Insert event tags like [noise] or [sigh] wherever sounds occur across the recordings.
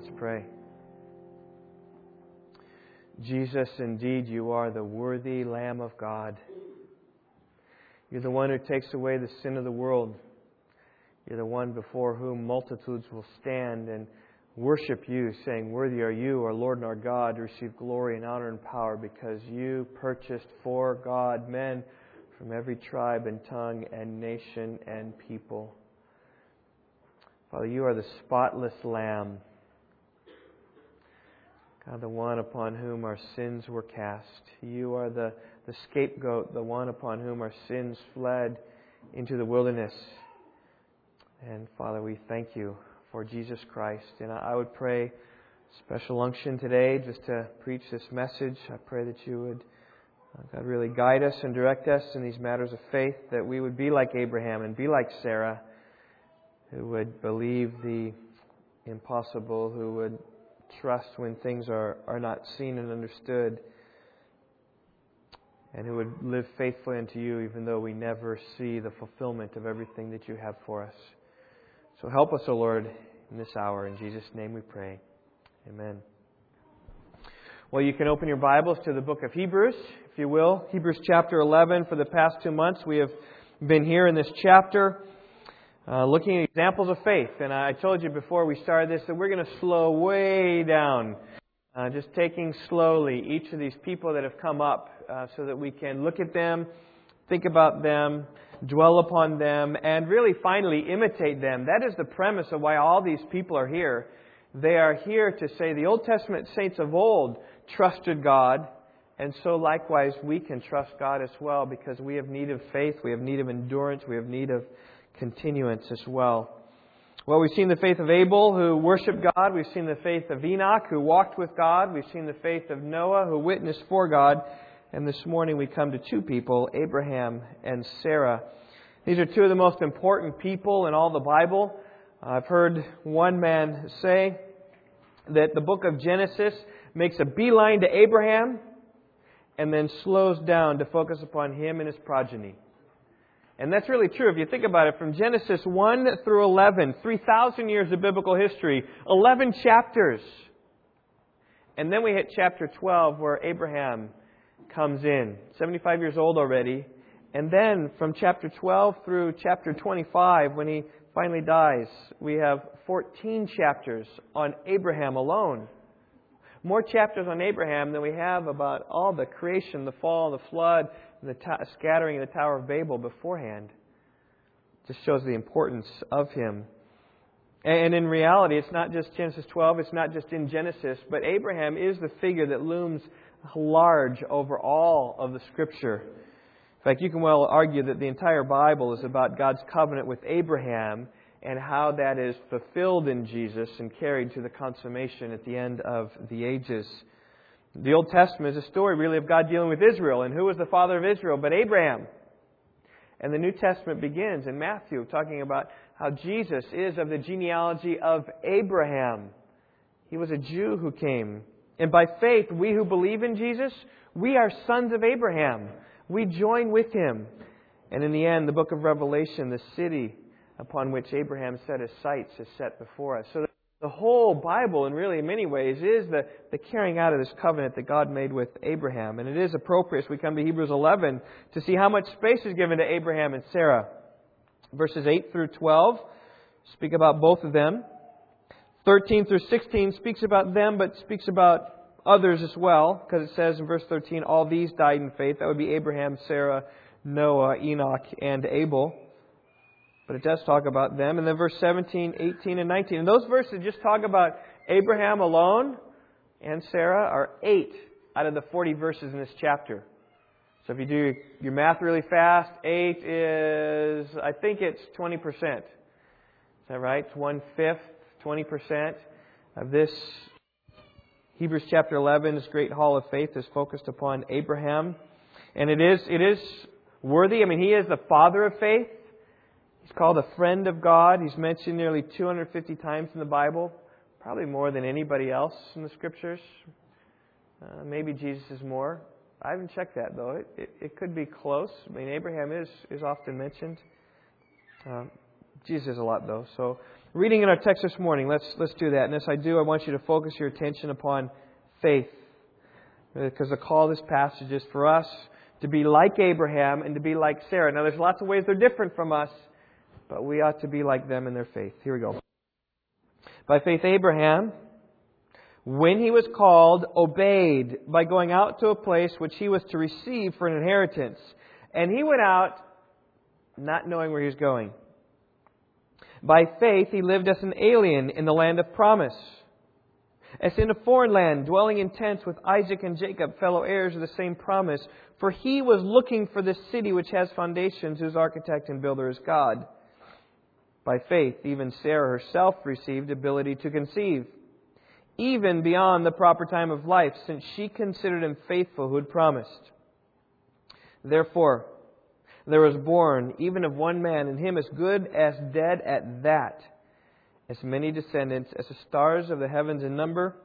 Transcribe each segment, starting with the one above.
Let's pray. Jesus, indeed, you are the worthy Lamb of God. You're the one who takes away the sin of the world. You're the one before whom multitudes will stand and worship you, saying, Worthy are you, our Lord and our God, to receive glory and honor and power, because you purchased for God men from every tribe and tongue and nation and people. Father, you are the spotless Lamb. God, the one upon whom our sins were cast. You are the, the scapegoat, the one upon whom our sins fled into the wilderness. And Father, we thank you for Jesus Christ. And I would pray special unction today just to preach this message. I pray that you would, uh, God, really guide us and direct us in these matters of faith, that we would be like Abraham and be like Sarah, who would believe the impossible, who would trust when things are, are not seen and understood, and who would live faithfully unto you even though we never see the fulfillment of everything that you have for us. So help us, O Lord, in this hour. In Jesus' name we pray. Amen. Well, you can open your Bibles to the book of Hebrews, if you will. Hebrews chapter 11. For the past two months, we have been here in this chapter uh, looking at examples of faith. And I told you before we started this that we're going to slow way down, uh, just taking slowly each of these people that have come up uh, so that we can look at them, think about them, dwell upon them, and really finally imitate them. That is the premise of why all these people are here. They are here to say the Old Testament saints of old trusted God, and so likewise we can trust God as well because we have need of faith, we have need of endurance, we have need of continuance as well. Well, we've seen the faith of Abel, who worshiped God. We've seen the faith of Enoch, who walked with God. We've seen the faith of Noah, who witnessed for God. And this morning we come to two people, Abraham and Sarah. These are two of the most important people in all the Bible. I've heard one man say that the book of Genesis makes a beeline to Abraham and then slows down to focus upon him and his progeny. And that's really true if you think about it. From Genesis 1 through 11, 3,000 years of biblical history, 11 chapters. And then we hit chapter 12 where Abraham comes in, 75 years old already. And then from chapter 12 through chapter 25, when he finally dies, we have 14 chapters on Abraham alone. More chapters on Abraham than we have about all the creation, the fall, the flood, the scattering of the Tower of Babel beforehand. Just shows the importance of him. And in reality, it's not just Genesis 12, it's not just in Genesis, but Abraham is the figure that looms large over all of the Scripture. In fact, you can well argue that the entire Bible is about God's covenant with Abraham and how that is fulfilled in Jesus and carried to the consummation at the end of the ages. The Old Testament is a story really of God dealing with Israel. And who was the father of Israel but Abraham? And the New Testament begins in Matthew talking about how Jesus is of the genealogy of Abraham. He was a Jew who came. And by faith, we who believe in Jesus, we are sons of Abraham. We join with him. And in the end, the book of Revelation, the city upon which Abraham set his sights is set before us. So the whole Bible, in really in many ways, is the, the carrying out of this covenant that God made with Abraham. And it is appropriate as we come to Hebrews 11 to see how much space is given to Abraham and Sarah. Verses 8 through 12 speak about both of them. 13 through 16 speaks about them, but speaks about others as well, because it says in verse 13, all these died in faith. That would be Abraham, Sarah, Noah, Enoch, and Abel. But it does talk about them. And then verse 17, 18, and 19. And those verses just talk about Abraham alone and Sarah are eight out of the 40 verses in this chapter. So if you do your math really fast, eight is, I think it's 20%. Is that right? It's one fifth, 20% of this Hebrews chapter 11, this great hall of faith is focused upon Abraham. And it is, it is worthy. I mean, he is the father of faith. He's called a friend of God. He's mentioned nearly 250 times in the Bible, probably more than anybody else in the Scriptures. Uh, maybe Jesus is more. I haven't checked that though. It, it, it, could be close. I mean, Abraham is is often mentioned. Uh, Jesus is a lot, though. So, reading in our text this morning, let's, let's do that. And as I do, I want you to focus your attention upon faith. Because the call of this passage is for us to be like Abraham and to be like Sarah. Now, there's lots of ways they're different from us, but we ought to be like them in their faith. Here we go. By faith, Abraham, when he was called, obeyed by going out to a place which he was to receive for an inheritance. And he went out not knowing where he was going. By faith, he lived as an alien in the land of promise as in a foreign land, dwelling in tents with Isaac and Jacob, fellow heirs of the same promise. For he was looking for the city which has foundations, whose architect and builder is God. By faith, even Sarah herself received ability to conceive, even beyond the proper time of life, since she considered him faithful who had promised. Therefore, there was born, even of one man, and him as good as dead at that as many descendants as the stars of the heavens in number,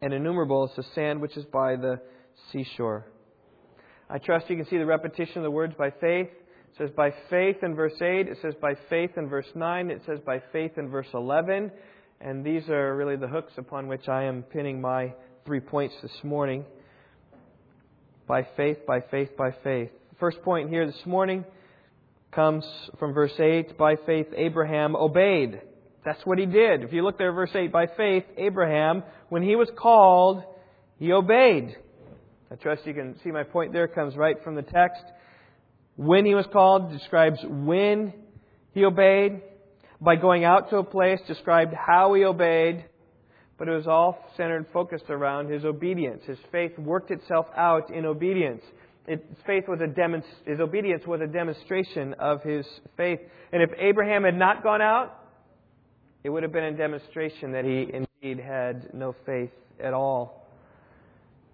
and innumerable as the sand which is by the seashore. I trust you can see the repetition of the words by faith. It says by faith in verse 8. It says by faith in verse 9. It says by faith in verse 11. And these are really the hooks upon which I am pinning my three points this morning. By faith, by faith, by faith. The first point here this morning comes from verse 8. By faith, Abraham obeyed. That's what he did. If you look there, verse 8, by faith, Abraham, when he was called, he obeyed. I trust you can see my point there comes right from the text. When he was called describes when he obeyed. By going out to a place described how he obeyed. But it was all centered, focused around his obedience. His faith worked itself out in obedience. His faith was a demonst- his obedience was a demonstration of his faith. And if Abraham had not gone out, it would have been a demonstration that he indeed had no faith at all.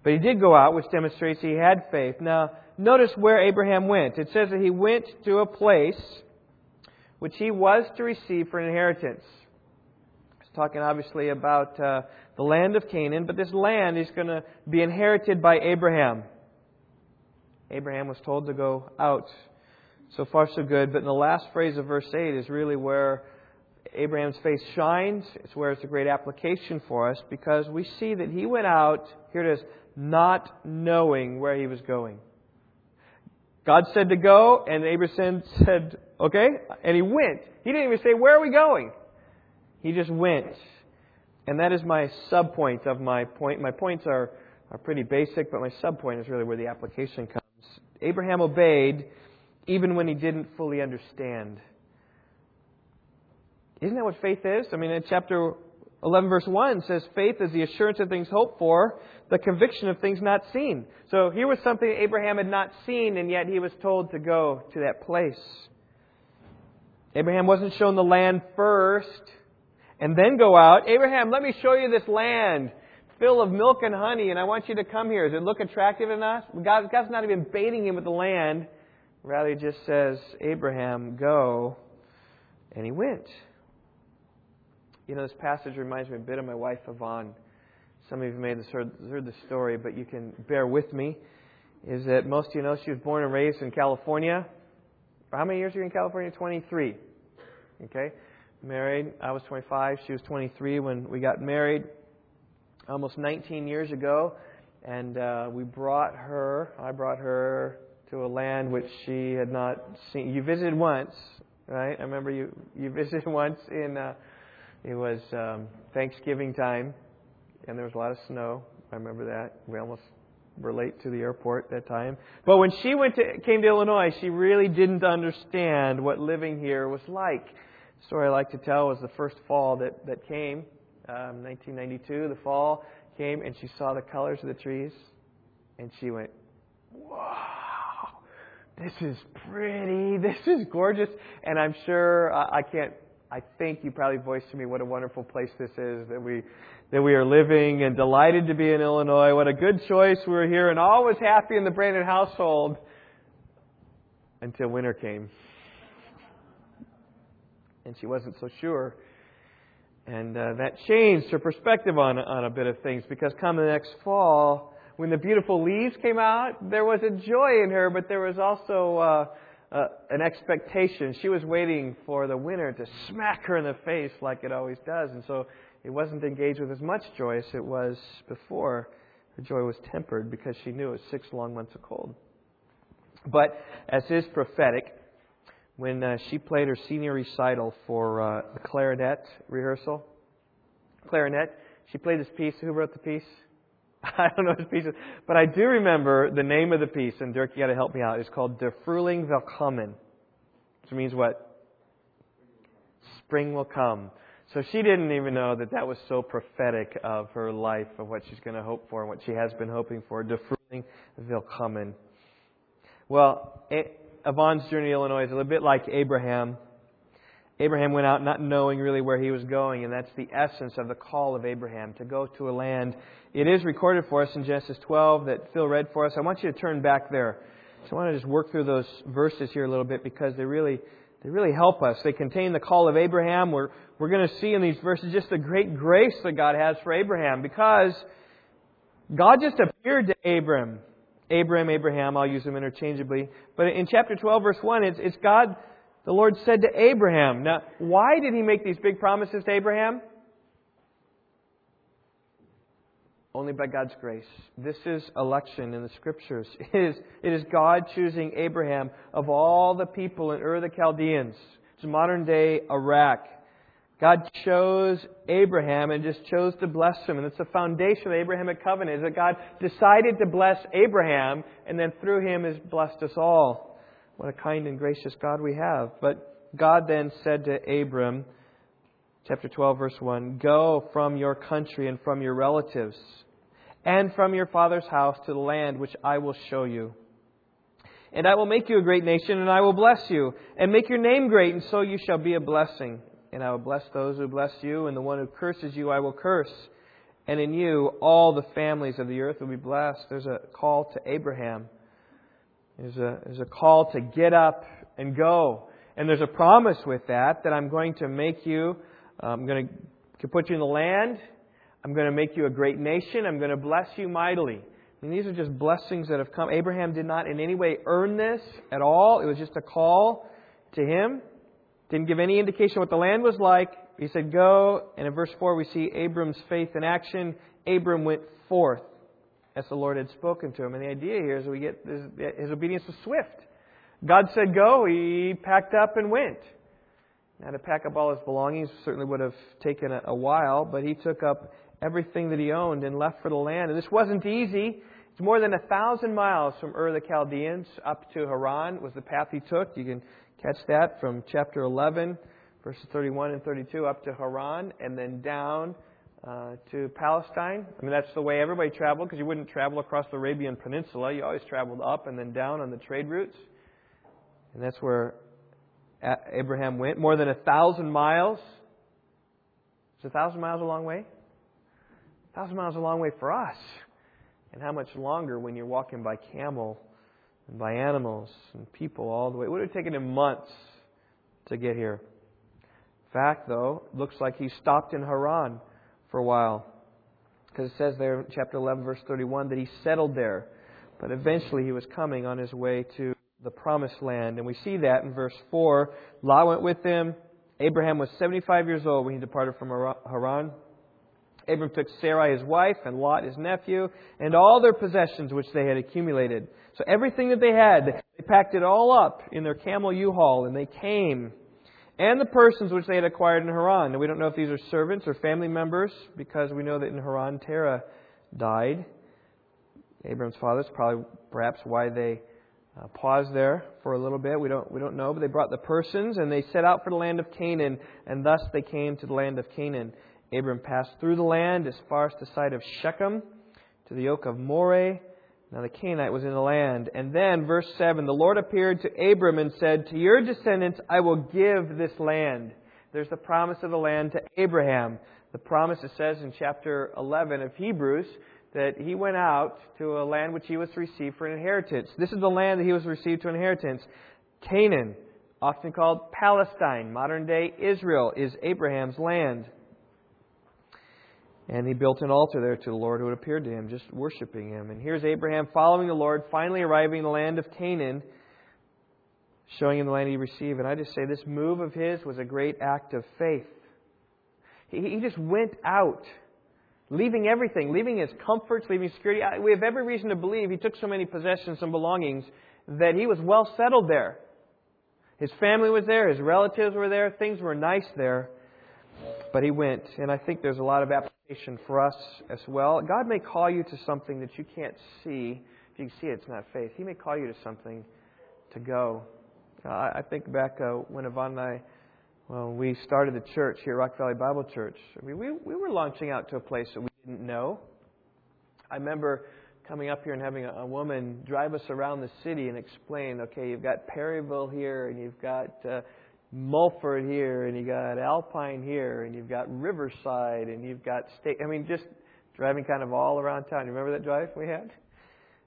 But he did go out, which demonstrates he had faith. Now, notice where Abraham went. It says that he went to a place which he was to receive for an inheritance. It's talking obviously about uh, the land of Canaan, but this land is going to be inherited by Abraham. Abraham was told to go out. So far, so good. But in the last phrase of verse 8 is really where Abraham's face shines. It's where it's a great application for us because we see that he went out, here it is, not knowing where he was going. God said to go, and Abraham said, okay, and he went. He didn't even say, where are we going? He just went. And that is my sub point of my point. My points are, are pretty basic, but my sub point is really where the application comes. Abraham obeyed even when he didn't fully understand. Isn't that what faith is? I mean, in chapter 11, verse 1 says, Faith is the assurance of things hoped for, the conviction of things not seen. So here was something Abraham had not seen, and yet he was told to go to that place. Abraham wasn't shown the land first and then go out. Abraham, let me show you this land full of milk and honey, and I want you to come here. Does it look attractive enough? God, God's not even baiting him with the land. Rather, he just says, Abraham, go. And he went. You know, this passage reminds me a bit of my wife, Yvonne. Some of you may have heard, the story, but you can bear with me. Is that most of you know she was born and raised in California. For how many years were you in California? 23. Okay? Married. I was 25. She was 23 when we got married almost 19 years ago. And uh, we brought her, I brought her to a land which she had not seen. You visited once, right? I remember you, you [laughs] visited once in. Uh, it was um, Thanksgiving time, and there was a lot of snow. I remember that. We almost were late to the airport that time. But when she went to, came to Illinois, she really didn't understand what living here was like. The story I like to tell was the first fall that, that came, um, 1992. The fall came, and she saw the colors of the trees, and she went, wow, this is pretty, this is gorgeous. And I'm sure, uh, I can't I think you probably voiced to me what a wonderful place this is that we that we are living and delighted to be in Illinois. What a good choice we are here and all was happy in the Brandon household until winter came. And she wasn't so sure. And uh, that changed her perspective on, on a bit of things because come the next fall, when the beautiful leaves came out, there was a joy in her, but there was also uh, uh, an expectation. She was waiting for the winter to smack her in the face like it always does. And so it wasn't engaged with as much joy as it was before. Her joy was tempered because she knew it was six long months of cold. But as is prophetic, when uh, she played her senior recital for uh, the clarinet rehearsal, clarinet, she played this piece. Who wrote the piece? [laughs] I don't know his pieces, but I do remember the name of the piece, and Dirk, you got to help me out. It's called Der Frühling will kommen, which means what? Spring will come. So she didn't even know that that was so prophetic of her life, of what she's going to hope for and what she has been hoping for. Der Frühling will kommen. Well, Yvonne's journey to Illinois is a little bit like Abraham. Abraham went out not knowing really where he was going, and that's the essence of the call of Abraham to go to a land. It is recorded for us in Genesis 12 that Phil read for us. I want you to turn back there. So I want to just work through those verses here a little bit because they really they really help us. They contain the call of Abraham. We're we're going to see in these verses just the great grace that God has for Abraham because God just appeared to Abram. Abram, Abraham, I'll use them interchangeably. But in chapter 12, verse 1, it's, it's God the Lord said to Abraham. Now, why did he make these big promises to Abraham? Only by God's grace. This is election in the scriptures. [laughs] It is, it is God choosing Abraham of all the people in Ur the Chaldeans. It's modern day Iraq. God chose Abraham and just chose to bless him. And it's the foundation of the Abrahamic covenant is that God decided to bless Abraham and then through him has blessed us all. What a kind and gracious God we have. But God then said to Abram, chapter 12, verse 1 Go from your country and from your relatives and from your father's house to the land which I will show you. And I will make you a great nation, and I will bless you, and make your name great, and so you shall be a blessing. And I will bless those who bless you, and the one who curses you I will curse. And in you all the families of the earth will be blessed. There's a call to Abraham there's a, there's a call to get up and go. And there's a promise with that that I'm going to make you, uh, I'm going to put you in the land. I'm going to make you a great nation. I'm going to bless you mightily. These are just blessings that have come. Abraham did not in any way earn this at all. It was just a call to him. Didn't give any indication what the land was like. He said, Go. And in verse 4, we see Abram's faith in action. Abram went forth as the Lord had spoken to him. And the idea here is we get his, his obedience was swift. God said go, he packed up and went. Now, to pack up all his belongings certainly would have taken a, a while, but he took up everything that he owned and left for the land. And this wasn't easy. It's more than a thousand miles from Ur the Chaldeans up to Haran was the path he took. You can catch that from chapter 11, verses 31 and 32, up to Haran, and then down uh, to Palestine. I mean, that's the way everybody traveled because you wouldn't travel across the Arabian Peninsula. You always traveled up and then down on the trade routes. And that's where Abraham went. More than a thousand miles. Is a thousand miles a long way? A thousand miles a long way for us. And how much longer when you're walking by camel and by animals and people all the way? It would have taken him months to get here. Fact, though, looks like he stopped in Haran for a while. Because it says there in chapter 11, verse 31, that he settled there. But eventually he was coming on his way to the promised land. And we see that in verse 4. Lot went with him. Abraham was 75 years old when he departed from Haran. Abram took Sarai his wife and Lot his nephew and all their possessions which they had accumulated. So everything that they had, they packed it all up in their camel U-Haul and they came and the persons which they had acquired in Haran. And we don't know if these are servants or family members because we know that in Haran Terah died. Abram's father. That's probably perhaps why they uh, paused there for a little bit. We don't we don't know, but they brought the persons and they set out for the land of Canaan, and thus they came to the land of Canaan. Abram passed through the land as far as the site of Shechem, to the oak of Moreh, now the Canaanite was in the land. And then, verse 7, the Lord appeared to Abram and said, To your descendants I will give this land. There's the promise of the land to Abraham. The promise, it says in chapter 11 of Hebrews, that he went out to a land which he was to receive for an inheritance. This is the land that he was received to inheritance. Canaan, often called Palestine, modern day Israel, is Abraham's land. And he built an altar there to the Lord who had appeared to him, just worshiping him. And here's Abraham following the Lord, finally arriving in the land of Canaan. showing him the land he received. And I just say this move of his was a great act of faith. He, he just went out, leaving everything, leaving his comforts, leaving security. We have every reason to believe he took so many possessions and belongings that he was well settled there. His family was there, his relatives were there, things were nice there. But he went, and I think there's a lot of application for us as well. God may call you to something that you can't see. If you see it, it's not faith. He may call you to something to go. Uh, I think back uh, when Yvonne and I, well, we started the church here, Rock Valley Bible Church. I mean, we we were launching out to a place that we didn't know. I remember coming up here and having a, a woman drive us around the city and explain, okay, you've got Perryville here, and you've got uh, Mulford here, and you got Alpine here, and you've got Riverside, and you've got State. I mean, just driving kind of all around town. You remember that drive we had?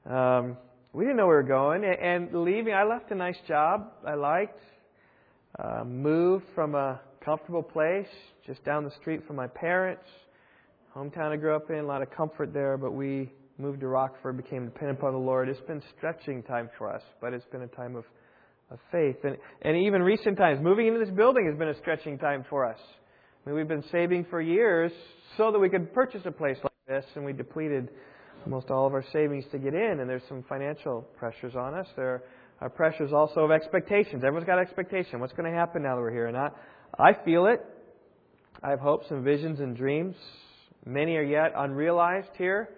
Um, we didn't know where we were going, and leaving, I left a nice job I liked. Uh, moved from a comfortable place just down the street from my parents, hometown I grew up in, a lot of comfort there, but we moved to Rockford, became dependent upon the Lord. It's been stretching time for us, but it's been a time of of faith. And, and even recent times, moving into this building has been a stretching time for us. I mean, we've been saving for years so that we could purchase a place like this, and we depleted almost all of our savings to get in, and there's some financial pressures on us. There are pressures also of expectations. Everyone's got expectation. What's going to happen now that we're here? And I, I feel it. I have hopes and visions and dreams. Many are yet unrealized here.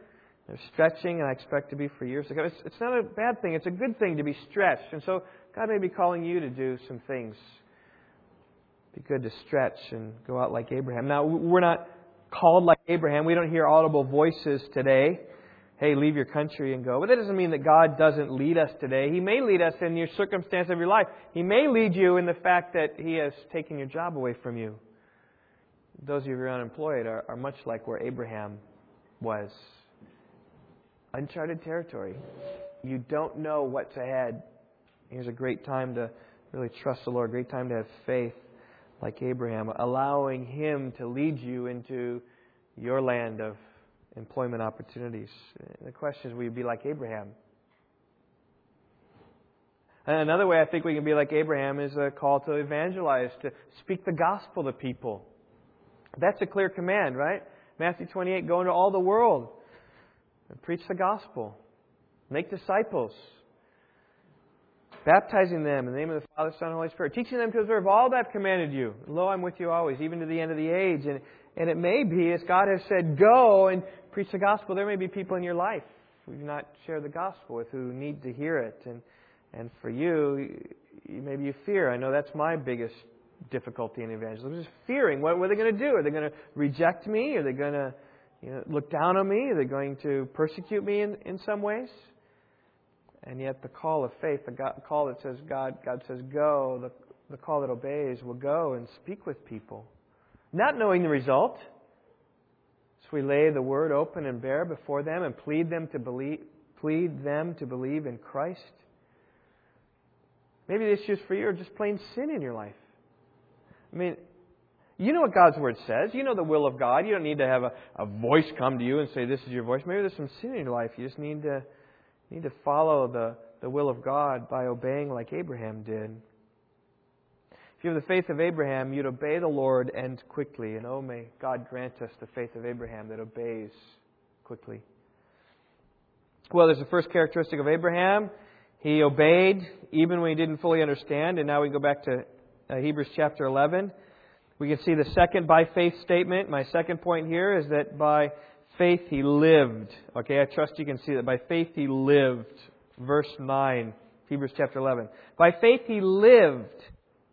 They're stretching, and I expect to be for years to come. It's, it's not a bad thing. It's a good thing to be stretched. And so God may be calling you to do some things. Be good to stretch and go out like Abraham. Now, we're not called like Abraham. We don't hear audible voices today. Hey, leave your country and go. But that doesn't mean that God doesn't lead us today. He may lead us in your circumstance of your life. He may lead you in the fact that He has taken your job away from you. Those of you who are unemployed are, are much like where Abraham was. Uncharted territory. You don't know what's ahead. Here's a great time to really trust the Lord, great time to have faith like Abraham, allowing Him to lead you into your land of employment opportunities. The question is, will you be like Abraham? And another way I think we can be like Abraham is a call to evangelize, to speak the gospel to people. That's a clear command, right? Matthew 28, go into all the world and preach the gospel. Make disciples baptizing them in the name of the Father, Son, and Holy Spirit, teaching them to observe all that I've commanded you. Lo, I'm with you always, even to the end of the age. And, and it may be, as God has said, go and preach the gospel, there may be people in your life who do not share the gospel with, who need to hear it. And, and for you, maybe you fear. I know that's my biggest difficulty in evangelism, just fearing. What, what are they going to do? Are they going to reject me? Are they going to you know, look down on me? Are they going to persecute me in, in some ways? And yet the call of faith, the God, call that says God, God says go, the, the call that obeys will go and speak with people. Not knowing the result. So we lay the word open and bare before them and plead them to believe, plead them to believe in Christ. Maybe the issue is for you or just plain sin in your life. I mean, you know what God's Word says. You know the will of God. You don't need to have a, a voice come to you and say, This is your voice. Maybe there's some sin in your life. You just need to need to follow the, the will of God by obeying like Abraham did. If you have the faith of Abraham, you'd obey the Lord and quickly. And oh, may God grant us the faith of Abraham that obeys quickly. Well, there's the first characteristic of Abraham. He obeyed even when he didn't fully understand. And now we go back to uh, Hebrews chapter 11. We can see the second by faith statement. My second point here is that by faith he lived. Okay, I trust you can see that. By faith he lived. Verse 9, Hebrews chapter 11. By faith he lived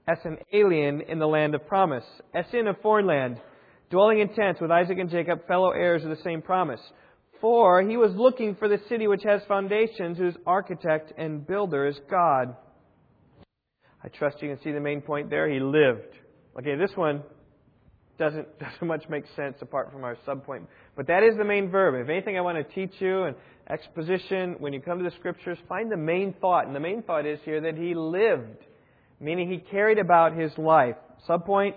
as an alien in the land of promise, as in a foreign land, dwelling in tents with Isaac and Jacob, fellow heirs of the same promise. For he was looking for the city which has foundations, whose architect and builder is God. I trust you can see the main point there. He lived. Okay, this one doesn't, [laughs] doesn't much make sense apart from our subpoint. But that is the main verb. If anything I want to teach you and exposition, when you come to the scriptures, find the main thought. And the main thought is here that he lived, meaning he carried about his life. Subpoint,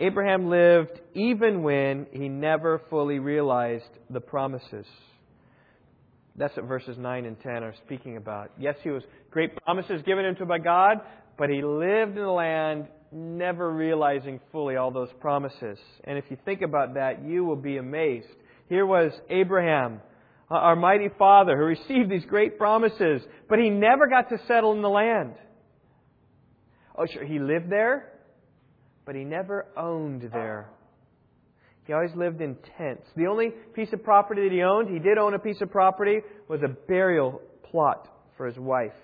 Abraham lived even when he never fully realized the promises. That's what verses 9 and 10 are speaking about. Yes, he was great promises given him by God, but he lived in the land never realizing fully all those promises. And if you think about that, you will be amazed. Here was Abraham, uh, our mighty father, who received these great promises, but he never got to settle in the land. Oh, sure, he lived there, but he never owned there. He always lived in tents. The only piece of property that he owned, he did own a piece of property, was a burial plot for his wife.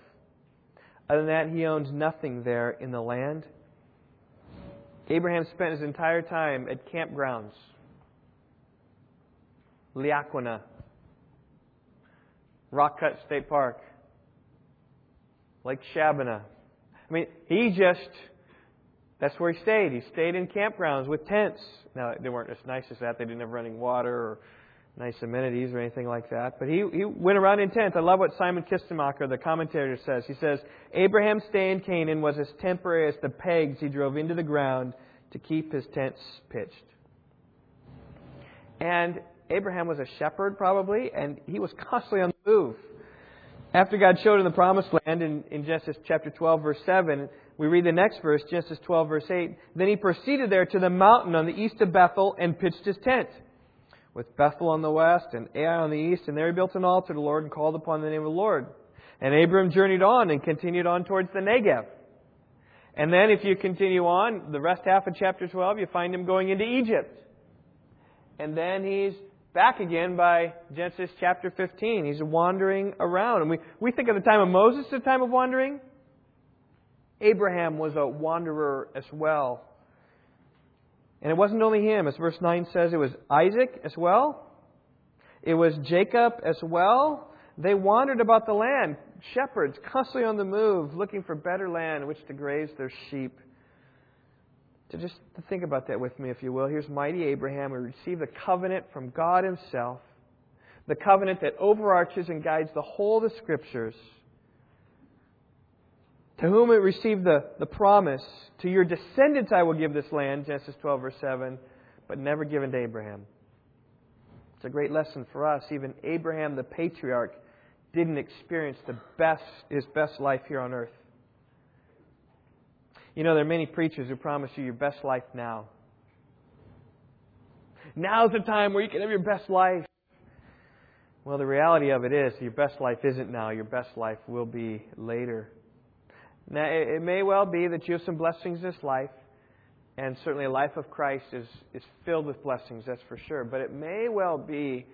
Other than that, he owned nothing there in the land. Abraham spent his entire time at campgrounds. Le-Aqua-Na, Rock Cut State Park, Lake Shabbona. I mean, he just, that's where he stayed. He stayed in campgrounds with tents. Now, they weren't as nice as that. They didn't have running water or nice amenities or anything like that. But he, he went around in tents. I love what Simon Kistemaker, the commentator, says. He says, Abraham's stay in Canaan was as temporary as the pegs he drove into the ground to keep his tents pitched. And Abraham was a shepherd, probably, and he was constantly on the move. After God showed him the promised land in, in Genesis chapter 12, verse 7, we read the next verse, Genesis 12, verse 8. Then he proceeded there to the mountain on the east of Bethel and pitched his tent with Bethel on the west and Ai on the east, and there he built an altar to the Lord and called upon the name of the Lord. And Abram journeyed on and continued on towards the Negev. And then if you continue on, the rest half of chapter 12, you find him going into Egypt. And then he's back again by Genesis chapter 15. He's wandering around. And we, we think of the time of Moses as a time of wandering. Abraham was a wanderer as well. And it wasn't only him, as verse 9 says, it was Isaac as well. It was Jacob as well. They wandered about the land, shepherds constantly on the move, looking for better land in which to graze their sheep. To just to think about that with me, if you will. Here's mighty Abraham who received the covenant from God Himself, the covenant that overarches and guides the whole of the Scriptures to whom it received the, the promise, to your descendants I will give this land, Genesis 12, verse 7, but never given to Abraham. It's a great lesson for us. Even Abraham, the patriarch, didn't experience the best, his best life here on earth. You know, there are many preachers who promise you your best life now. Now's the time where you can have your best life. Well, the reality of it is, your best life isn't now. Your best life will be later. Now, it may well be that you have some blessings in this life, and certainly a life of Christ is, is filled with blessings, that's for sure. But it may well be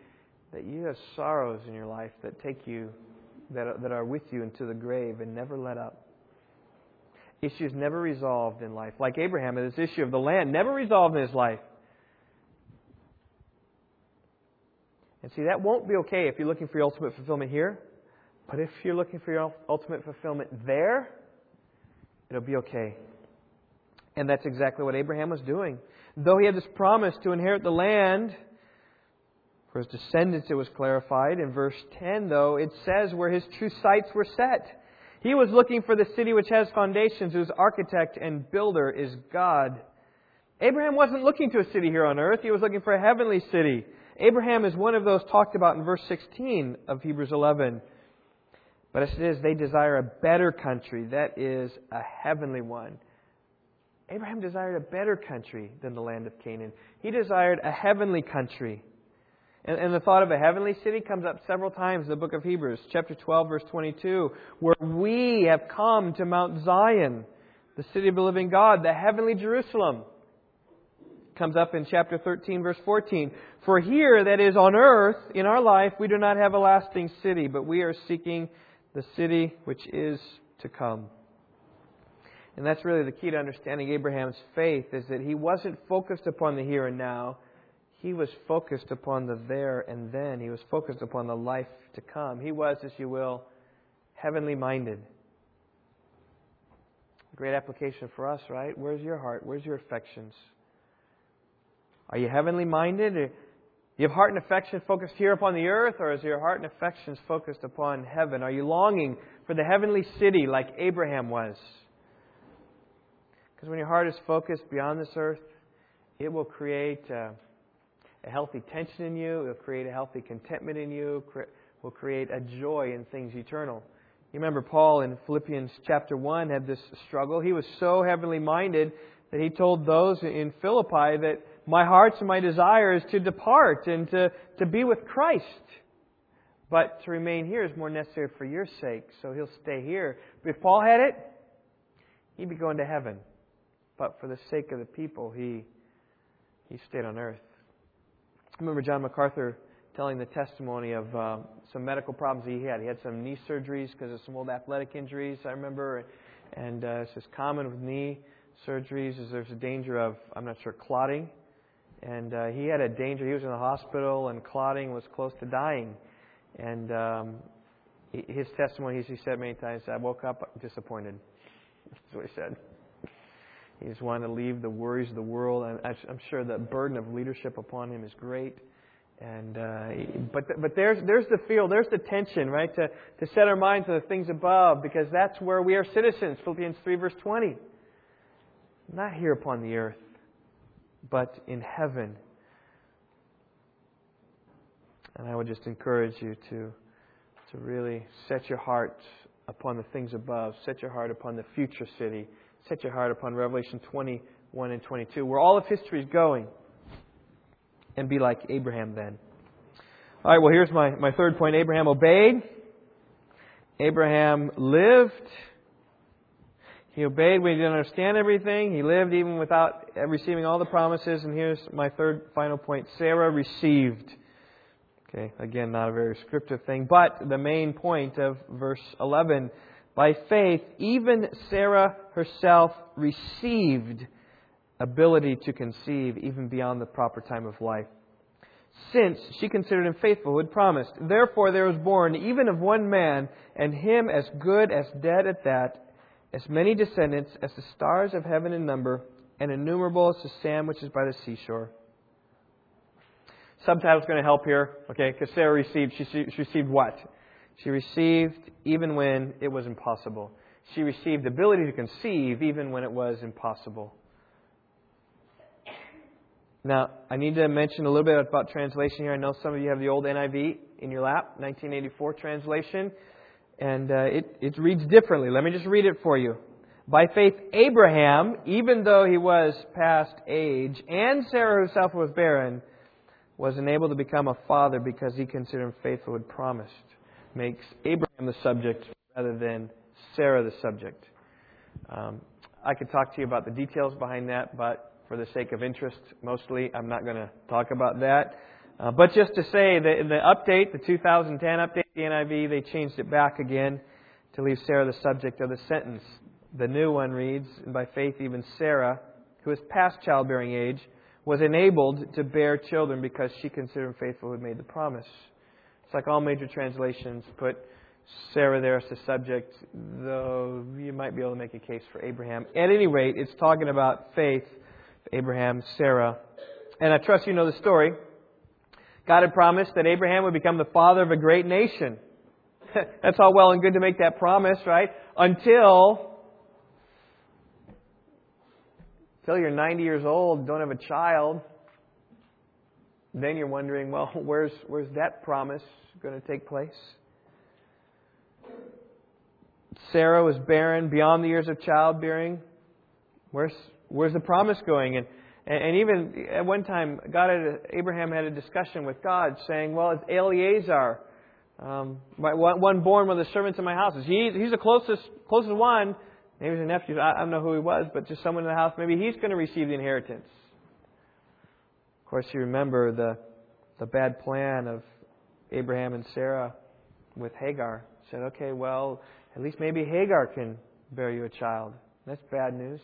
that you have sorrows in your life that take you, that that are with you into the grave and never let up. Issues never resolved in life. Like Abraham, this issue of the land never resolved in his life. And see, that won't be okay if you're looking for your ultimate fulfillment here. But if you're looking for your ultimate fulfillment there, It'll be okay. And that's exactly what Abraham was doing. Though he had this promise to inherit the land, for his descendants it was clarified. In verse 10, though, it says where his true sights were set. He was looking for the city which has foundations, whose architect and builder is God. Abraham wasn't looking to a city here on earth, he was looking for a heavenly city. Abraham is one of those talked about in verse 16 of Hebrews 11. But it says they desire a better country, that is, a heavenly one. Abraham desired a better country than the land of Canaan. He desired a heavenly country. And, and, the thought of a heavenly city comes up several times in the book of Hebrews, chapter 12, verse 22, where we have come to Mount Zion, the city of the living God, the heavenly Jerusalem. Comes up in chapter 13, verse 14. For here, that is on earth, in our life, we do not have a lasting city, but we are seeking the city which is to come. And that's really the key to understanding Abraham's faith is that he wasn't focused upon the here and now. He was focused upon the there and then. He was focused upon the life to come. He was, as you will, heavenly minded. Great application for us, right? Where's your heart? Where's your affections? Are you heavenly minded? Uh, you have heart and affection focused here upon the earth, or is your heart and affections focused upon heaven? Are you longing for the heavenly city like Abraham was? Because when your heart is focused beyond this earth, it will create a, a healthy tension in you, it will create a healthy contentment in you, will create a joy in things eternal You remember Paul in Philippians chapter 1 had this struggle. He was so heavenly minded that he told those in Philippi that my heart's and my desire is to depart and to, to be with Christ. But to remain here is more necessary for your sake, so he'll stay here. If Paul had it, he'd be going to heaven. But for the sake of the people, he, he stayed on earth. I remember John MacArthur telling the testimony of uh, some medical problems he had. He had some knee surgeries because of some old athletic injuries, I remember. And uh, it's common with knee surgeries is there's a danger of, I'm not sure, clotting. And uh, he had a danger. He was in the hospital and clotting was close to dying. And um, his testimony, he said many times, I woke up disappointed. That's what he said. He just wanted to leave the worries of the world. And I'm sure the burden of leadership upon him is great. And uh, but but there's there's the feel, there's the tension, right? To to set our minds on the things above, because that's where we are citizens. Philippians three verse twenty. Not here upon the earth, but in heaven. And I would just encourage you to to really set your heart upon the things above. Set your heart upon the future city. Set your heart upon Revelation 21 and 22, where all of history is going and be like Abraham then. All right, well, here's my, my third point. Abraham obeyed. Abraham lived. He obeyed when he didn't understand everything. He lived even without receiving all the promises. And here's my third final point Sarah received. Okay, again, not a very scriptive thing, but the main point of verse 11. By faith, even Sarah herself received ability to conceive even beyond the proper time of life. Since she considered him faithful who had promised. Therefore there was born even of one man, and him as good as dead at that, as many descendants as the stars of heaven in number, and innumerable as the sand which is by the seashore. Subtitle's going to help here, okay? Because Sarah received, she, she received what? She received even when it was impossible. She received the ability to conceive even when it was impossible. Now, I need to mention a little bit about translation here. I know some of you have the old NIV in your lap, 1984 translation, and uh, it, it reads differently. Let me just read it for you. By faith, Abraham, even though he was past age, and Sarah herself was barren, was enabled to become a father because he considered him faithful and promised. Makes Abraham the subject rather than Sarah the subject. Um, I could talk to you about the details behind that, but for the sake of interest, mostly. I'm not going to talk about that. Uh, but just to say that in the update, the 2010 update, the NIV, they changed it back again to leave Sarah the subject of the sentence. The new one reads, and by faith even Sarah, who is past childbearing age, was enabled to bear children because she considered him faithful who made the promise. Like all major translations put Sarah there as the subject, though you might be able to make a case for Abraham. At any rate, it's talking about faith Abraham, Sarah. And I trust you know the story. God had promised that Abraham would become the father of a great nation. [laughs] That's all well and good to make that promise, right? Until until you're 90 years old, don't have a child, then you're wondering, well, [laughs] where's where's that promise going to take place? Sarah was barren beyond the years of childbearing. Where's Where's the promise going? And, and even at one time, God had a, Abraham had a discussion with God, saying, "Well, it's Eleazar, um, one born one of the servants in my house. He, he's the closest closest one. Maybe he's a nephew. I, I don't know who he was, but just someone in the house. Maybe he's going to receive the inheritance." Course, you remember the the bad plan of Abraham and Sarah with Hagar. Said, "Okay, well, at least maybe Hagar can bear you a child." That's bad news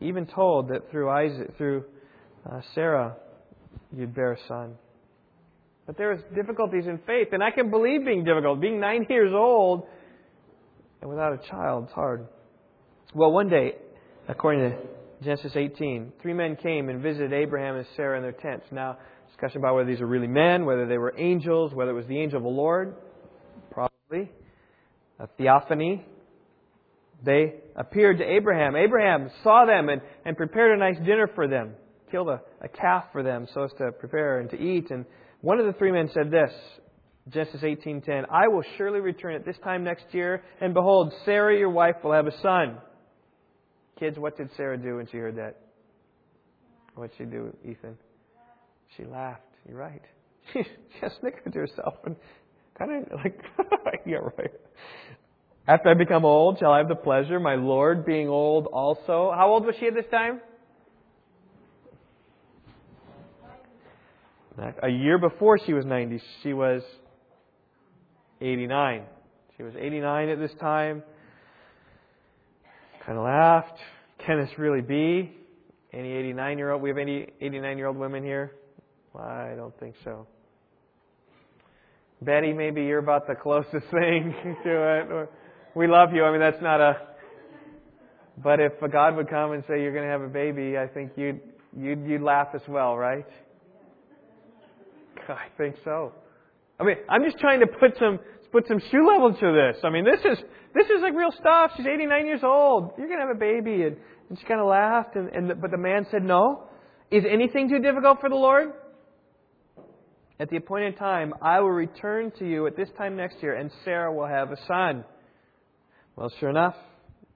even told that through Isaac, through uh, Sarah, you'd bear a son. But there is difficulties in faith, and I can believe being difficult. Being nine [laughs] years old and without a child, it's hard. Well, one day, according to Genesis 18, three men came and visited Abraham and Sarah in their tents. Now, discussion about whether these are really men, whether they were angels, whether it was the angel of the Lord, probably. A theophany, they appeared to Abraham. Abraham saw them and, and prepared a nice dinner for them, killed a, a calf for them so as to prepare and to eat. And one of the three men said this Genesis 18:10, I will surely return at this time next year, and behold, Sarah your wife will have a son. Kids, what did Sarah do when she heard that? What did she do, Ethan? She laughed. You're right. [laughs] She just snickered to herself and kind of like, [laughs] yeah, right. After I become old, shall I have the pleasure, my Lord being old also? How old was she at this time? A year before she was 90, she was 89. She was 89 at this time. Kind of laughed. Can this really be? Any 89 year old? We have any 89 year old women here? I don't think so. Betty, maybe you're about the closest [laughs] thing to it. We love you. I mean, that's not a. But if God would come and say you're going to have a baby, I think you'd you'd you'd laugh as well, right? [laughs] I think so. I mean, I'm just trying to put some put some shoe level to this. I mean, this is this is like real stuff. She's 89 years old. You're gonna have a baby, and, and she kind of laughed, and, and the, but the man said no. Is anything too difficult for the Lord? At the appointed time, I will return to you at this time next year, and Sarah will have a son. Well, sure enough,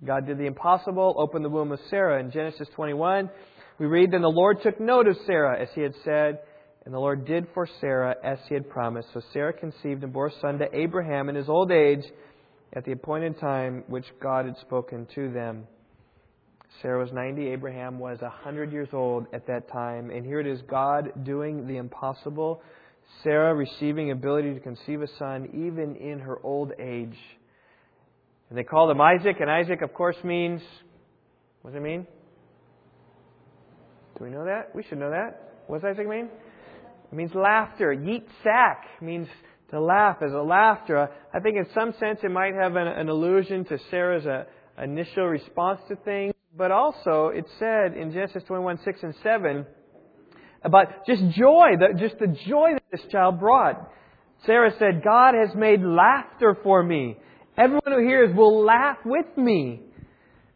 God did the impossible, opened the womb of Sarah. In Genesis 21, we read, Then the Lord took note of Sarah, as he had said, and the Lord did for Sarah as he had promised. So Sarah conceived and bore a son to Abraham in his old age at the appointed time which God had spoken to them. Sarah was 90, Abraham was 100 years old at that time. And here it is God doing the impossible. Sarah receiving ability to conceive a son even in her old age. And they called him Isaac, and Isaac, of course, means what does it mean? Do we know that? We should know that. What does Isaac mean? It means laughter. Yitzhak means to laugh as a laughter. I think in some sense it might have an, an allusion to Sarah's uh, initial response to things, but also it said in Genesis 21, 6 and 7 about just joy, the, just the joy that this child brought. Sarah said, God has made laughter for me. Everyone who hears will laugh with me.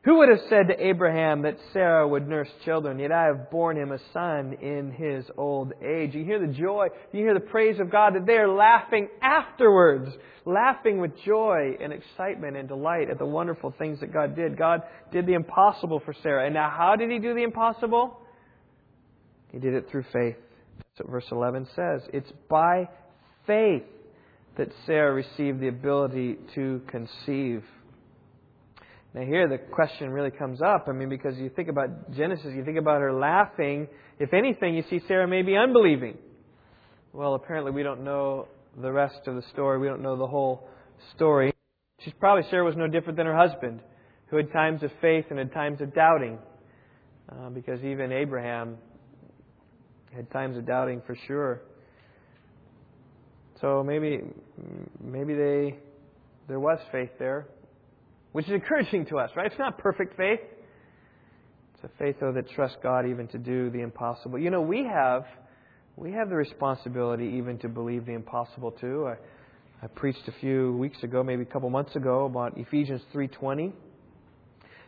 Who would have said to Abraham that Sarah would nurse children? Yet I have borne him a son in his old age. You hear the joy, you hear the praise of God that they are laughing afterwards, laughing with joy and excitement and delight at the wonderful things that God did. God did the impossible for Sarah. And now, how did he do the impossible? He did it through faith. That's what verse 11 says. It's by faith that Sarah received the ability to conceive. Now, here the question really comes up. I mean, because you think about Genesis, you think about her laughing. If anything, you see Sarah maybe unbelieving. Well, apparently, we don't know the rest of the story. We don't know the whole story. She's probably Sarah was no different than her husband, who had times of faith and had times of doubting. Uh, because even Abraham had times of doubting for sure. So maybe, maybe they, there was faith there which is encouraging to us, right? It's not perfect faith. It's a faith, though, that trusts God even to do the impossible. You know, we have, we have the responsibility even to believe the impossible too. I, I preached a few weeks ago, maybe a couple months ago, about Ephesians 3:20.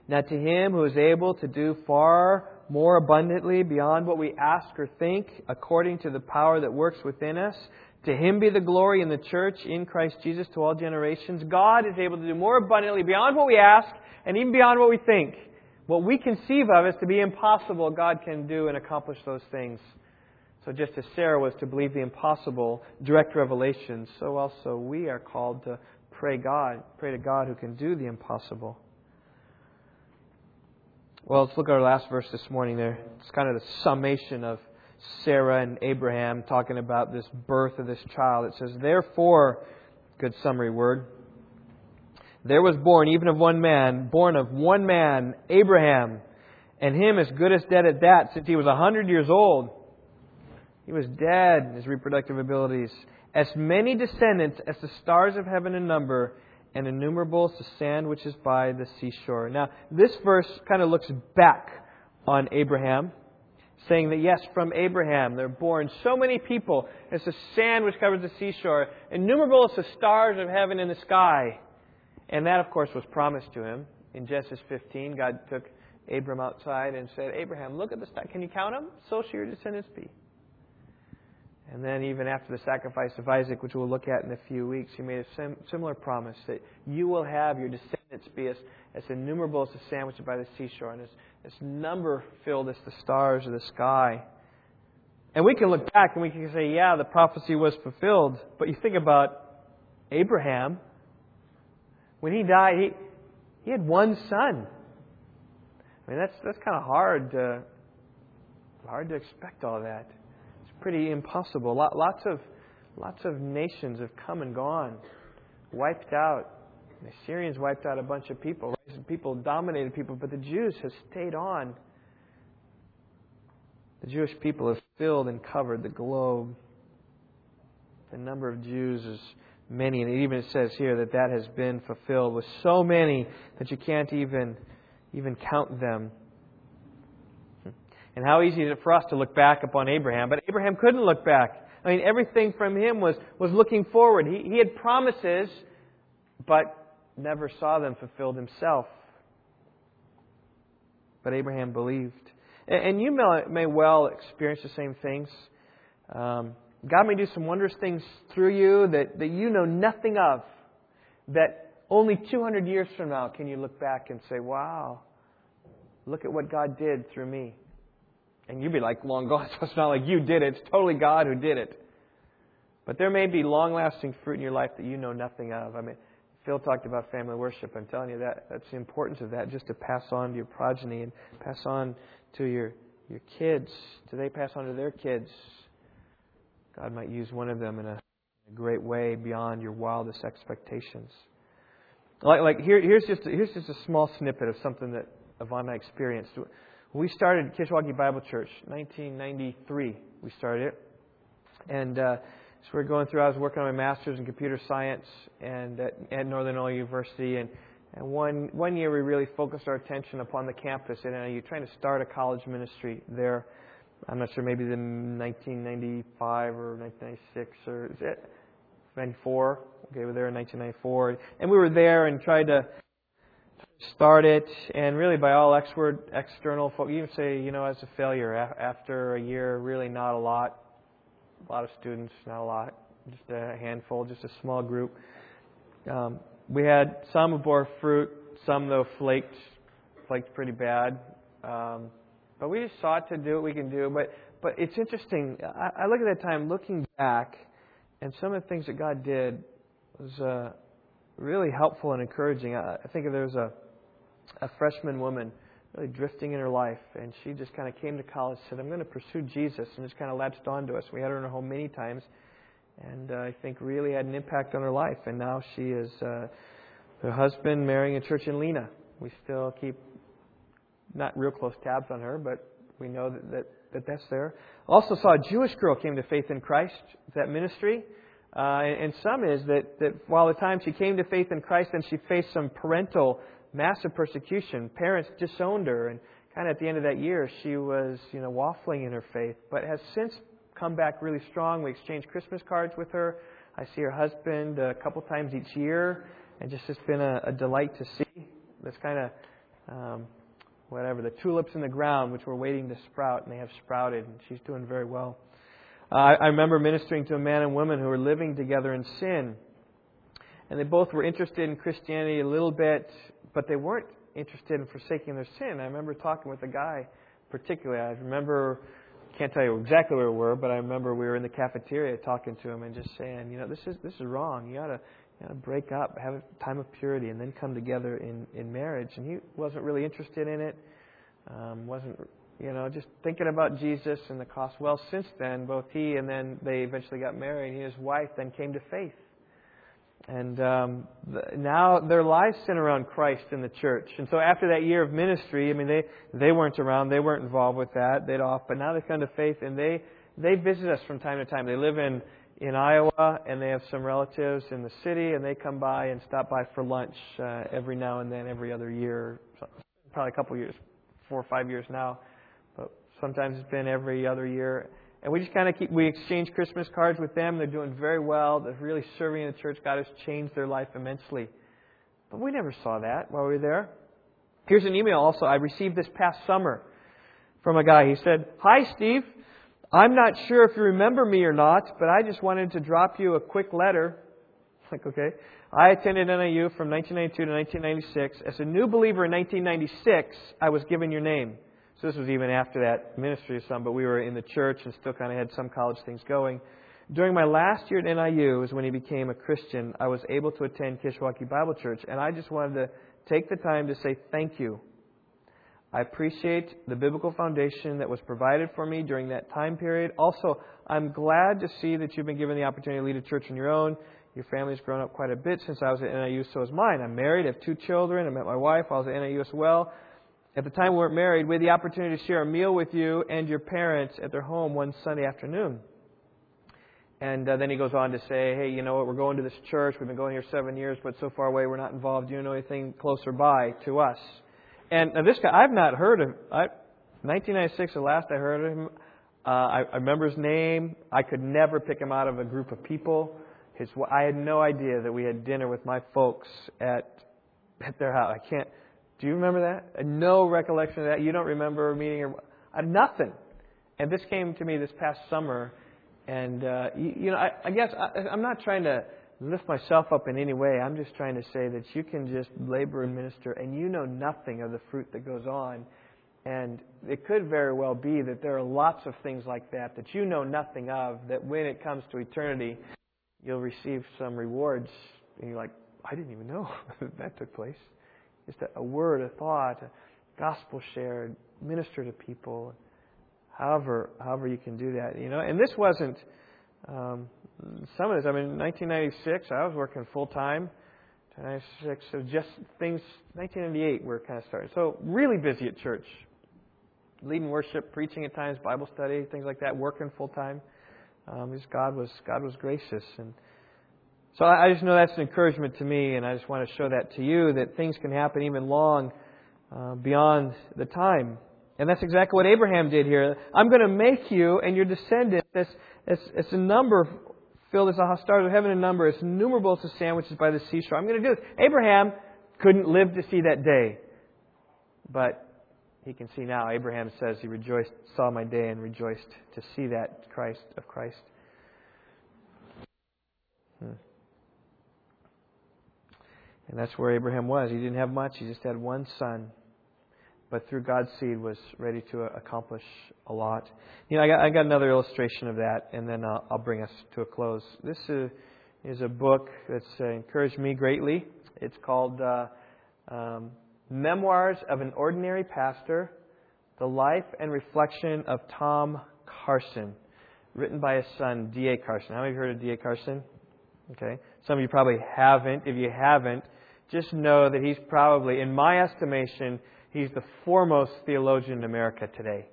Now, to him who is able to do far more abundantly beyond what we ask or think, according to the power that works within us, to him be the glory in the church in Christ Jesus to all generations. God is able to do more abundantly beyond what we ask and even beyond what we think. What we conceive of as to be impossible, God can do and accomplish those things. So just as Sarah was to believe the impossible, direct revelation, so also we are called to pray God, pray to God who can do the impossible. Well, let's look at our last verse this morning there. It's kind of the summation of Sarah and Abraham talking about this birth of this child. It says, Therefore, good summary word, there was born, even of one man, born of one man, Abraham, and him as good as dead at that, since he was a hundred years old. He was dead in his reproductive abilities. As many descendants as the stars of heaven in number, and innumerable as the sand which is by the seashore. Now, this verse kind of looks back on Abraham saying that yes, from Abraham there are born so many people as the sand which covers the seashore, innumerable as the stars of heaven in the sky. And that, of course, was promised to him. In Genesis 15, God took Abram outside and said, Abraham, look at the stars. Can you count them? So shall your descendants be. And then, even after the sacrifice of Isaac, which we'll look at in a few weeks, he made a sim- similar promise that you will have your descendants be as, as innumerable as the sand which is by the seashore, and as, as number filled as the stars of the sky. And we can look back and we can say, yeah, the prophecy was fulfilled. But you think about Abraham. When he died, he, he had one son. I mean, that's, that's kind of hard to, hard to expect all that It's pretty impossible. Lots of, lots of nations have come and gone, wiped out. The Assyrians wiped out a bunch of people. People dominated people, but the Jews have stayed on. The Jewish people have filled and covered the globe. The number of Jews is many, and it even says here that that has been fulfilled with so many that you can't even even count them. And how easy is it for us to look back upon Abraham? But Abraham couldn't look back. I mean, everything from him was, was looking forward. He, he had promises, but never saw them fulfilled himself. But Abraham believed. And, you may, may, well experience the same things. Um, God may do some wondrous things through you that, that you know nothing of. That only 200 years from now can you look back and say, wow, look at what God did through me. And you'd be like, long gone. [laughs] So it's not like you did it. It's totally God who did it. But there may be long lasting fruit in your life that you know nothing of. I mean, Phil talked about family worship. I'm telling you that that's the importance of that, just to pass on to your progeny and pass on to your your kids. Do they pass on to their kids? God might use one of them in a, in a great way beyond your wildest expectations. Like, like here, here's just here's just a small snippet of something that Yvonne and I experienced. We started Kishwaukee Bible Church, 1993. We started it, and uh, so we're going through. I was working on my master's in computer science and at, at Northern Illinois University, and and one one year we really focused our attention upon the campus at NIU, uh, trying to start a college ministry there. I'm not sure, maybe the 1995 or 1996 or is it 94? Okay, we were there in 1994, and we were there and tried to start it, and really by all expert, external folk, you can say, you know, as a failure after a year, really not a lot, a lot of students, not a lot, just a handful, just a small group. Um, we had some bore fruit, some though flaked, flaked pretty bad. Um, but we just sought to do what we can do. But but it's interesting. I, I look at that time, looking back, and some of the things that God did was uh, really helpful and encouraging. I, I think there was a a freshman woman really drifting in her life, and she just kind of came to college, said, "I'm going to pursue Jesus," and just kind of latched onto us. We had her in our home many times, and uh, I think really had an impact on her life. And now she is uh, her husband marrying a church in Lena. We still keep not real close tabs on her, but we know that, that, that that's there. Also saw a Jewish girl came to faith in Christ. That ministry. Uh, and some is that, that while the time she came to faith in Christ, then she faced some parental massive persecution. Parents disowned her, and kind of at the end of that year, she was, you know, waffling in her faith, but has since come back really strong. We exchange Christmas cards with her. I see her husband a couple times each year, and just it's been a, a delight to see. This kind of um, whatever the tulips in the ground, which were waiting to sprout, and they have sprouted, and she's doing very well. Uh, I remember ministering to a man and woman who were living together in sin, and they both were interested in Christianity a little bit, but they weren't interested in forsaking their sin. I remember talking with a guy, particularly. I remember, can't tell you exactly where we were, but I remember we were in the cafeteria talking to him and just saying, you know, this is this is wrong. You gotta you gotta break up, have a time of purity, and then come together in in marriage. And he wasn't really interested in it. Um, wasn't you know, just thinking about Jesus and the cost. Well, since then, both he and then they eventually got married. And his wife then came to faith. And um, now their lives center around Christ in the church. And so after that year of ministry, I mean, they, they weren't around, they weren't involved with that, they'd off, but now they've come to faith and they, they visit us from time to time. They live in, in Iowa and they have some relatives in the city and they come by and stop by for lunch uh, every now and then, every other year, probably a couple years, four or five years now, but sometimes it's been every other year. And we just kind of keep, we exchange Christmas cards with them. They're doing very well. They're really serving in the church. God has changed their life immensely. But we never saw that while we were there. Here's an email also I received this past summer from a guy. He said, Hi, Steve. I'm not sure if you remember me or not, but I just wanted to drop you a quick letter. [laughs] Like, okay. I attended NIU from 1992 to 1996. As a new believer in 1996, I was given your name. So this was even after that ministry of some, but we were in the church and still kind of had some college things going. During my last year at NIU is when he became a Christian. I was able to attend Kishwaukee Bible Church, and I just wanted to take the time to say thank you. I appreciate the biblical foundation that was provided for me during that time period. Also, I'm glad to see that you've been given the opportunity to lead a church on your own. Your family's grown up quite a bit since I was at NIU, so has mine. I'm married, I have two children. I met my wife while I was at NIU as well. At the time we weren't married, we had the opportunity to share a meal with you and your parents at their home one Sunday afternoon. And uh, then he goes on to say, hey, you know what, we're going to this church. We've been going here seven years, but so far away we're not involved. Do you know anything closer by to us? And now this guy, I've not heard of, I, 1996, the last I heard of him, uh, I, I remember his name. I could never pick him out of a group of people. His, I had no idea that we had dinner with my folks at, at their house. I can't, do you remember that? No recollection of that. You don't remember meeting or, uh, nothing. And this came to me this past summer and, uh, you, you know, I, I guess I, I'm not trying to lift myself up in any way. I'm just trying to say that you can just labor and minister and you know nothing of the fruit that goes on. And it could very well be that there are lots of things like that that you know nothing of, that when it comes to eternity, you'll receive some rewards. And you're like, I didn't even know [laughs] that took place. Just a, a word, a thought, a gospel shared, minister to people however however you can do that. You know, and this wasn't um, some of this. I mean, in 1996, I was working full time. 1996, so just things. 1998, we're kind of starting. So really busy at church, leading worship, preaching at times, Bible study, things like that. Working full time. Um, God was God was gracious, and so I, just know that's an encouragement to me, and I just want to show that to you that things can happen even long uh, beyond the time and that's exactly what Abraham did here. I'm going to make you and your descendants as, as a number filled as the stars of heaven in number, as innumerable as sandwiches by the seashore. I'm going to do this. Abraham couldn't live to see that day. But he can see now. Abraham says he rejoiced, saw my day and rejoiced to see that Christ of Christ. And that's where Abraham was. He didn't have much. He just had one son but through God's seed was ready to accomplish a lot. You know, I got, I got another illustration of that, and then I'll, I'll bring us to a close. This is, is a book that's uh, encouraged me greatly. It's called uh, um, Memoirs of an Ordinary Pastor The Life and Reflection of Tom Carson, written by his son, D.A. Carson. How many of you heard of D.A. Carson? Okay. Some of you probably haven't. If you haven't, just know that he's probably, in my estimation, He's the foremost theologian in America today.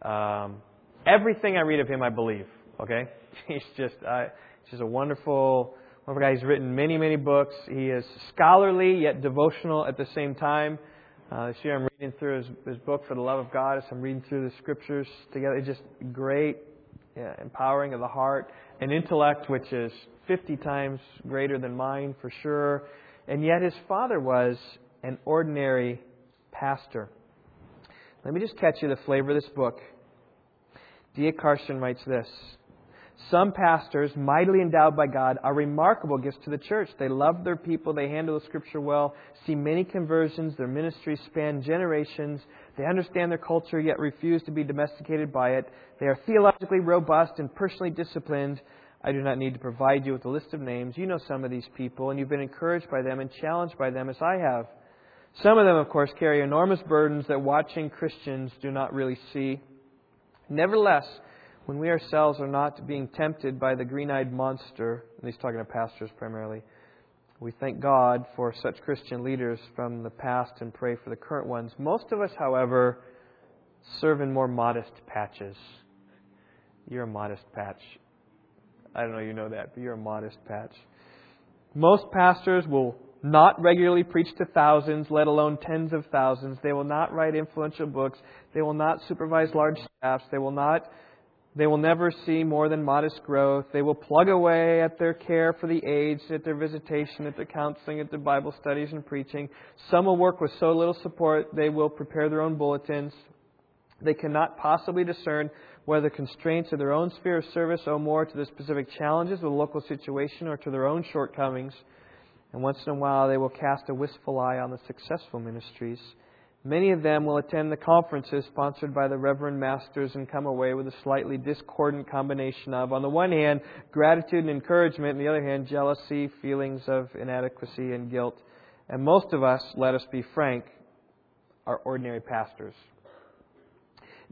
Um, everything I read of him, I believe. Okay, [laughs] he's just uh, he's just a wonderful, wonderful guy. He's written many, many books. He is scholarly yet devotional at the same time. Uh, this year, I'm reading through his, his book for the love of God. As I'm reading through the scriptures together, it's just great, yeah, empowering of the heart, an intellect which is 50 times greater than mine for sure. And yet, his father was an ordinary pastor. Let me just catch you the flavor of this book. D.A. Carson writes this Some pastors, mightily endowed by God, are remarkable gifts to the church. They love their people, they handle the scripture well, see many conversions, their ministries span generations, they understand their culture yet refuse to be domesticated by it. They are theologically robust and personally disciplined. I do not need to provide you with a list of names. You know some of these people, and you've been encouraged by them and challenged by them as I have. Some of them, of course, carry enormous burdens that watching Christians do not really see. Nevertheless, when we ourselves are not being tempted by the green eyed monster, and he's talking to pastors primarily, we thank God for such Christian leaders from the past and pray for the current ones. Most of us, however, serve in more modest patches. You're a modest patch. I don't know you know that, but you're a modest patch. Most pastors will not regularly preach to thousands, let alone tens of thousands. They will not write influential books. They will not supervise large staffs. They will not they will never see more than modest growth. They will plug away at their care for the aged, at their visitation, at their counseling, at their Bible studies and preaching. Some will work with so little support they will prepare their own bulletins. They cannot possibly discern whether constraints of their own sphere of service owe more to the specific challenges of the local situation or to their own shortcomings. And once in a while, they will cast a wistful eye on the successful ministries. Many of them will attend the conferences sponsored by the Reverend Masters and come away with a slightly discordant combination of, on the one hand, gratitude and encouragement, on the other hand, jealousy, feelings of inadequacy, and guilt. And most of us, let us be frank, are ordinary pastors.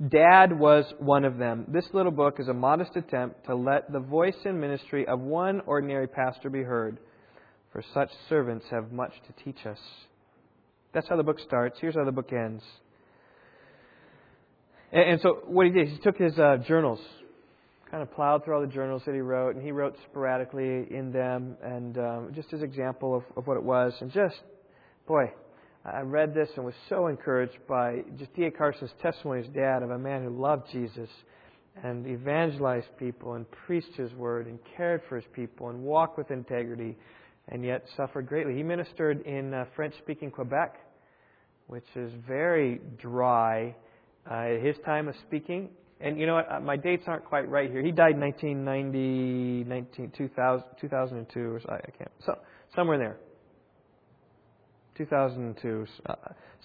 Dad was one of them. This little book is a modest attempt to let the voice and ministry of one ordinary pastor be heard, for such servants have much to teach us. That's how the book starts. Here's how the book ends. And, and so what he did, he took his uh, journals, kind of plowed through all the journals that he wrote, and he wrote sporadically in them, and um, just as example of, of what it was, and just, boy, I read this and was so encouraged by just D.A. Carson's testimony as dad of a man who loved Jesus and evangelized people and preached his word and cared for his people and walked with integrity and yet suffered greatly. He ministered in uh, French speaking Quebec, which is very dry. Uh, his time of speaking, and you know what, uh, my dates aren't quite right here. He died in 1990, 19, 2000, 2002, or I can't, so, somewhere there. 2002, uh,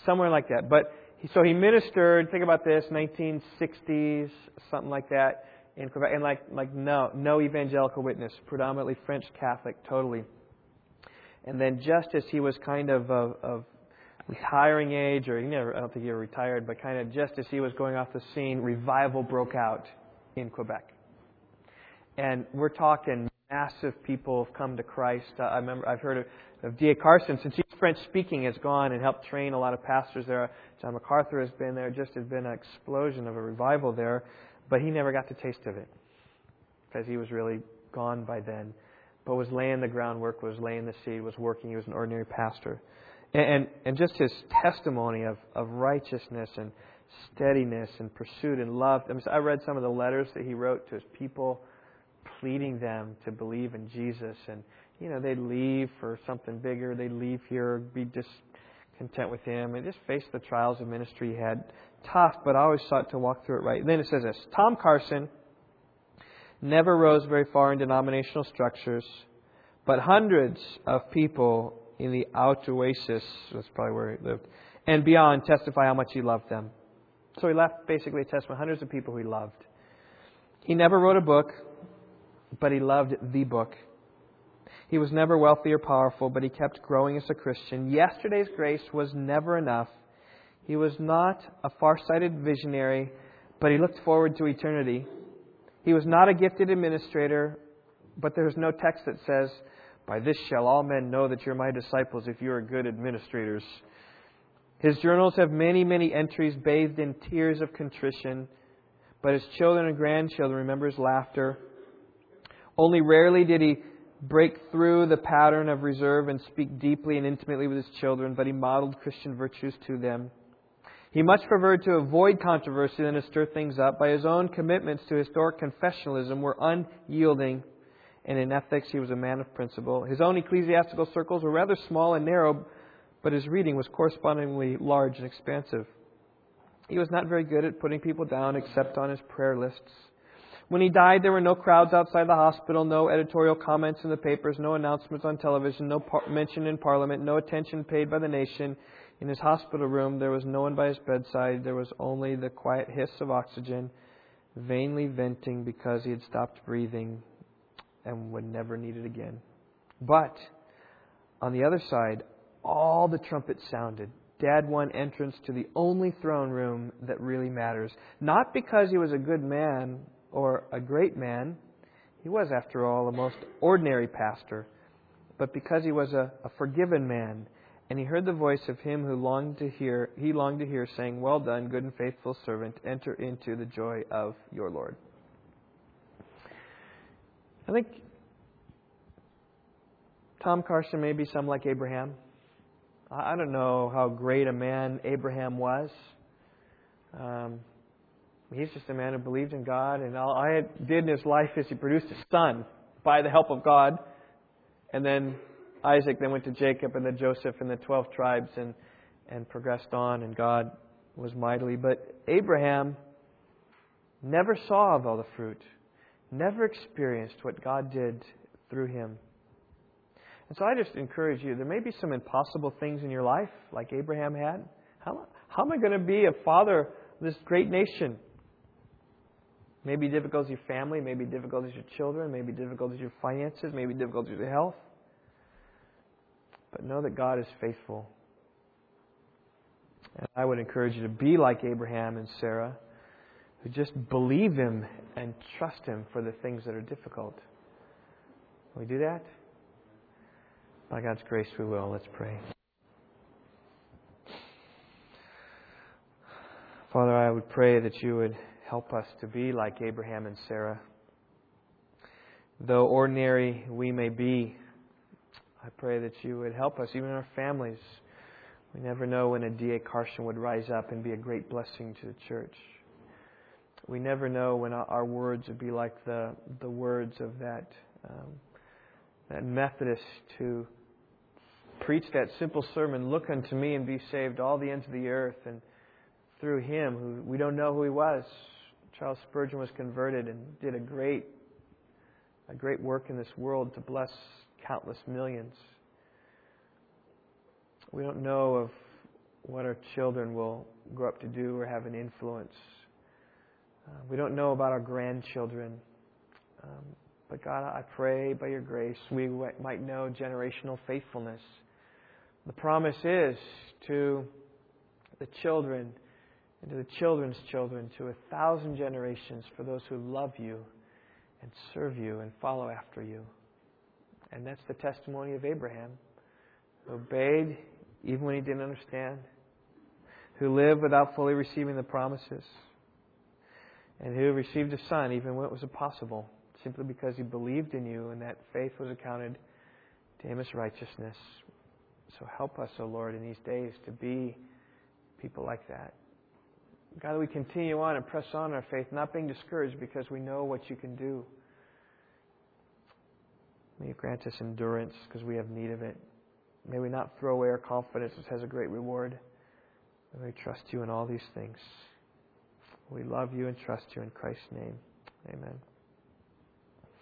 somewhere like that. But he, so he ministered. Think about this: 1960s, something like that in Quebec, and like like no no evangelical witness, predominantly French Catholic, totally. And then just as he was kind of of, of retiring age, or he never, I don't think he ever retired, but kind of just as he was going off the scene, revival broke out in Quebec. And we're talking massive people have come to Christ. I remember I've heard of, of D.A. Carson since he's French speaking has gone and helped train a lot of pastors there. John MacArthur has been there. Just has been an explosion of a revival there, but he never got the taste of it because he was really gone by then. But was laying the groundwork, was laying the seed, was working. He was an ordinary pastor, and and, and just his testimony of of righteousness and steadiness and pursuit and love. I, mean, I read some of the letters that he wrote to his people pleading them to believe in Jesus. And, you know, they'd leave for something bigger. They'd leave here, be discontent with him, and just face the trials of ministry he had. Tough, but I always sought to walk through it right. Then it says this Tom Carson never rose very far in denominational structures, but hundreds of people in the Outaouais, that's probably where he lived, and beyond testify how much he loved them. So he left basically a testament, hundreds of people who he loved. He never wrote a book, but he loved the book. He was never wealthy or powerful, but he kept growing as a Christian. Yesterday's grace was never enough. He was not a far-sighted visionary, but he looked forward to eternity. He was not a gifted administrator, but there is no text that says, By this shall all men know that you're my disciples if you are good administrators. His journals have many, many entries bathed in tears of contrition, but his children and grandchildren remember his laughter only rarely did he break through the pattern of reserve and speak deeply and intimately with his children, but he modeled Christian virtues to them. He much preferred to avoid controversy than to stir things up. By his own commitments to historic confessionalism were unyielding, and in ethics he was a man of principle. His own ecclesiastical circles were rather small and narrow, but his reading was correspondingly large and expansive. He was not very good at putting people down except on his prayer lists. When he died, there were no crowds outside the hospital, no editorial comments in the papers, no announcements on television, no par- mention in Parliament, no attention paid by the nation. In his hospital room, there was no one by his bedside. There was only the quiet hiss of oxygen, vainly venting because he had stopped breathing and would never need it again. But on the other side, all the trumpets sounded. Dad won entrance to the only throne room that really matters. Not because he was a good man or a great man. He was, after all, a most ordinary pastor. But because he was a, a forgiven man, and he heard the voice of him who longed to hear, he longed to hear, saying, Well done, good and faithful servant, enter into the joy of your Lord. I think Tom Carson may be some like Abraham. I don't know how great a man Abraham was. Um, He's just a man who believed in God, and all I did in his life is he produced a son by the help of God. And then Isaac then went to Jacob and then Joseph and the 12 tribes and, and progressed on, and God was mightily. But Abraham never saw of all the fruit, never experienced what God did through him. And so I just encourage you, there may be some impossible things in your life, like Abraham had. How, how am I going to be a father of this great nation? Maybe difficult as your family, maybe difficult as your children, maybe difficult as your finances, maybe difficult as your health. But know that God is faithful. And I would encourage you to be like Abraham and Sarah, who just believe Him and trust Him for the things that are difficult. Will we do that? By God's grace, we will. Let's pray. Father, I would pray that you would help us to be like Abraham and Sarah. Though ordinary we may be, I pray that you would help us, even our families. We never know when a D.A. Carson would rise up and be a great blessing to the church. We never know when our words would be like the, the words of that, um, that Methodist who preached that simple sermon, Look unto me and be saved, all the ends of the earth. And through him, who we don't know who he was, Charles Spurgeon was converted and did a great, a great work in this world to bless countless millions. We don't know of what our children will grow up to do or have an influence. Uh, we don't know about our grandchildren. Um, but God, I pray by your grace we might know generational faithfulness. The promise is to the children and to the children's children, to a thousand generations for those who love you and serve you and follow after you. And that's the testimony of Abraham, who obeyed even when he didn't understand, who lived without fully receiving the promises, and who received a son even when it was impossible, simply because he believed in you and that faith was accounted to him as righteousness. So help us, O oh Lord, in these days to be people like that. God, we continue on and press on in our faith, not being discouraged because we know what you can do. May you grant us endurance because we have need of it. May we not throw away our confidence, which has a great reward. May we trust you in all these things. We love you and trust you in Christ's name. Amen.